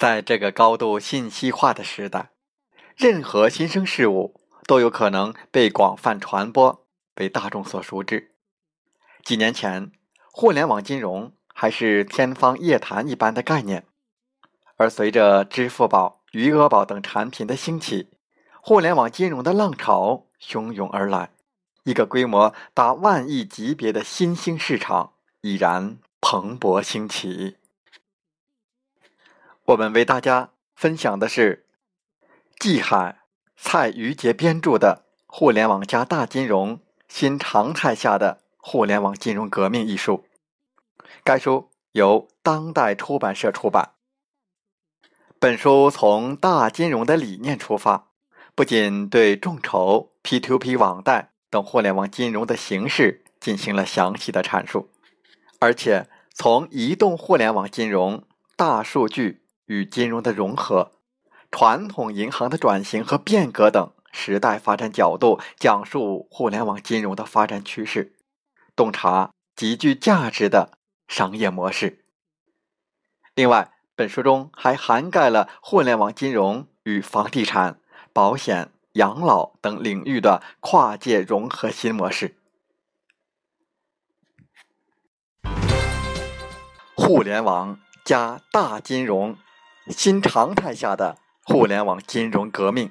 在这个高度信息化的时代，任何新生事物都有可能被广泛传播，被大众所熟知。几年前，互联网金融还是天方夜谭一般的概念，而随着支付宝、余额宝等产品的兴起，互联网金融的浪潮汹涌而来，一个规模达万亿级别的新兴市场已然蓬勃兴起。我们为大家分享的是季海、蔡余杰编著的《互联网加大金融：新常态下的互联网金融革命》一书。该书由当代出版社出版。本书从大金融的理念出发，不仅对众筹、P2P 网贷等互联网金融的形式进行了详细的阐述，而且从移动互联网金融、大数据。与金融的融合、传统银行的转型和变革等时代发展角度，讲述互联网金融的发展趋势，洞察极具价值的商业模式。另外，本书中还涵盖了互联网金融与房地产、保险、养老等领域的跨界融合新模式。互联网加大金融。新常态下的互联网金融革命。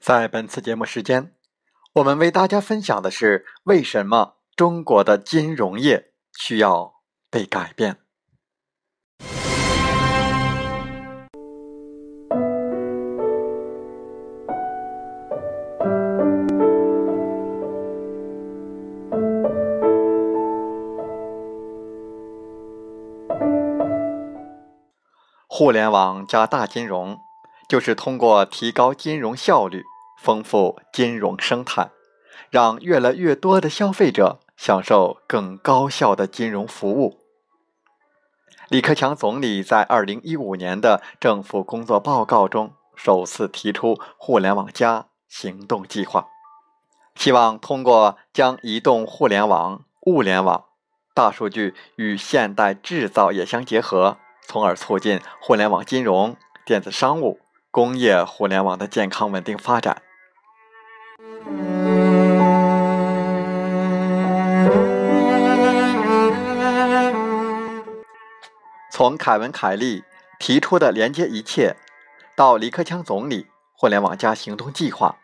在本次节目时间，我们为大家分享的是为什么中国的金融业需要被改变。互联网加大金融，就是通过提高金融效率、丰富金融生态，让越来越多的消费者享受更高效的金融服务。李克强总理在二零一五年的政府工作报告中首次提出“互联网加”行动计划，希望通过将移动互联网、物联网、大数据与现代制造业相结合。从而促进互联网金融、电子商务、工业互联网的健康稳定发展。从凯文·凯利提出的连接一切，到李克强总理“互联网加”行动计划，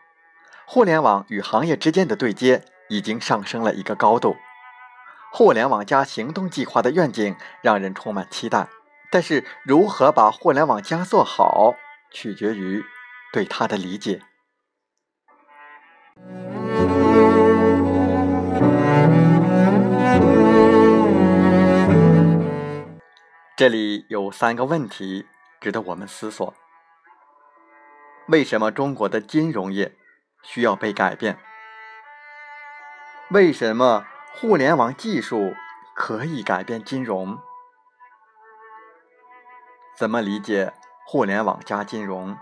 互联网与行业之间的对接已经上升了一个高度。互联网加行动计划的愿景让人充满期待。但是，如何把互联网加做好，取决于对它的理解。这里有三个问题值得我们思索：为什么中国的金融业需要被改变？为什么互联网技术可以改变金融？怎么理解互联网加金融？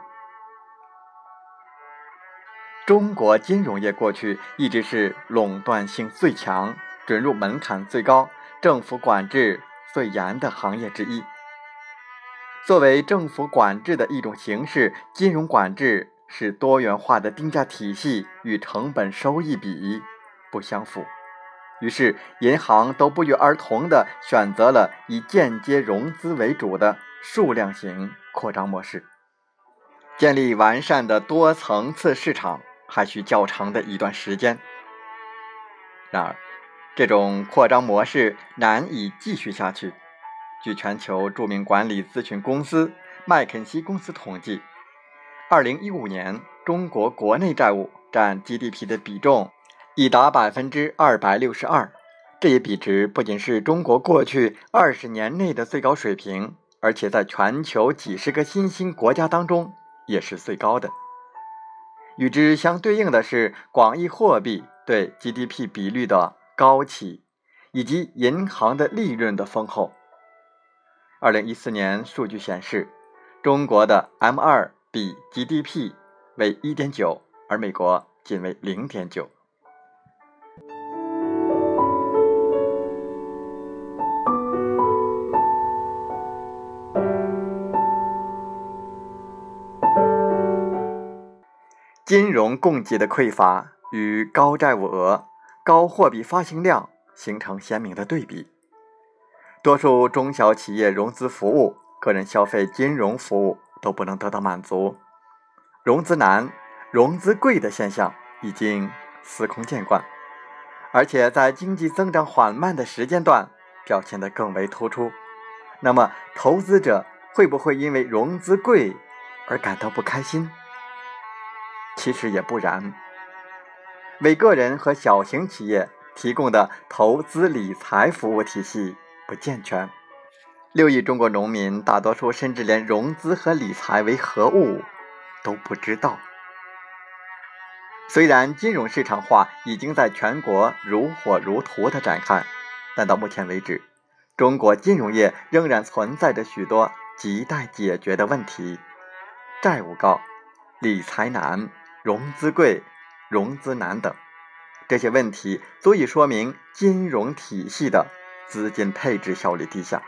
中国金融业过去一直是垄断性最强、准入门槛最高、政府管制最严的行业之一。作为政府管制的一种形式，金融管制使多元化的定价体系与成本收益比不相符，于是银行都不约而同地选择了以间接融资为主的。数量型扩张模式，建立完善的多层次市场还需较长的一段时间。然而，这种扩张模式难以继续下去。据全球著名管理咨询公司麦肯锡公司统计，二零一五年中国国内债务占 GDP 的比重已达百分之二百六十二，这一比值不仅是中国过去二十年内的最高水平。而且在全球几十个新兴国家当中也是最高的。与之相对应的是广义货币对 GDP 比率的高企，以及银行的利润的丰厚。二零一四年数据显示，中国的 M2 比 GDP 为一点九，而美国仅为零点九。金融供给的匮乏与高债务额、高货币发行量形成鲜明的对比。多数中小企业融资服务、个人消费金融服务都不能得到满足，融资难、融资贵的现象已经司空见惯，而且在经济增长缓慢的时间段表现得更为突出。那么，投资者会不会因为融资贵而感到不开心？其实也不然，为个人和小型企业提供的投资理财服务体系。不健全，六亿中国农民大多数甚至连融资和理财为何物都不知道。虽然金融市场化已经在全国如火如荼的展开，但到目前为止，中国金融业仍然存在着许多亟待解决的问题：债务高、理财难、融资贵、融资难等。这些问题足以说明金融体系的。资金配置效率低下。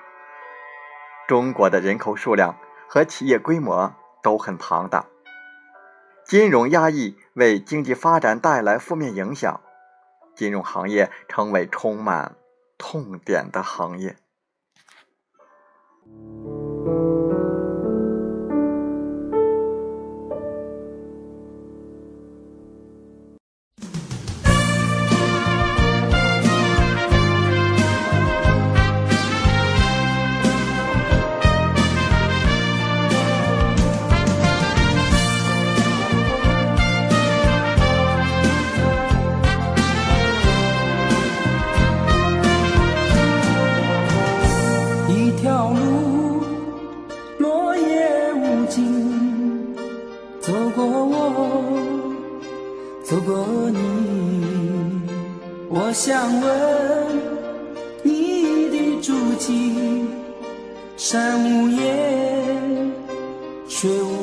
中国的人口数量和企业规模都很庞大，金融压抑为经济发展带来负面影响，金融行业成为充满痛点的行业。走过我走过你我想问你的足迹山无言水无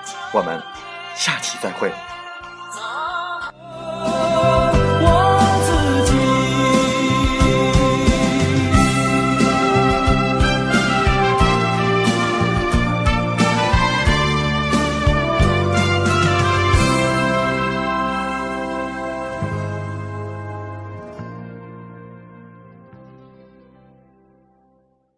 我们下期再会。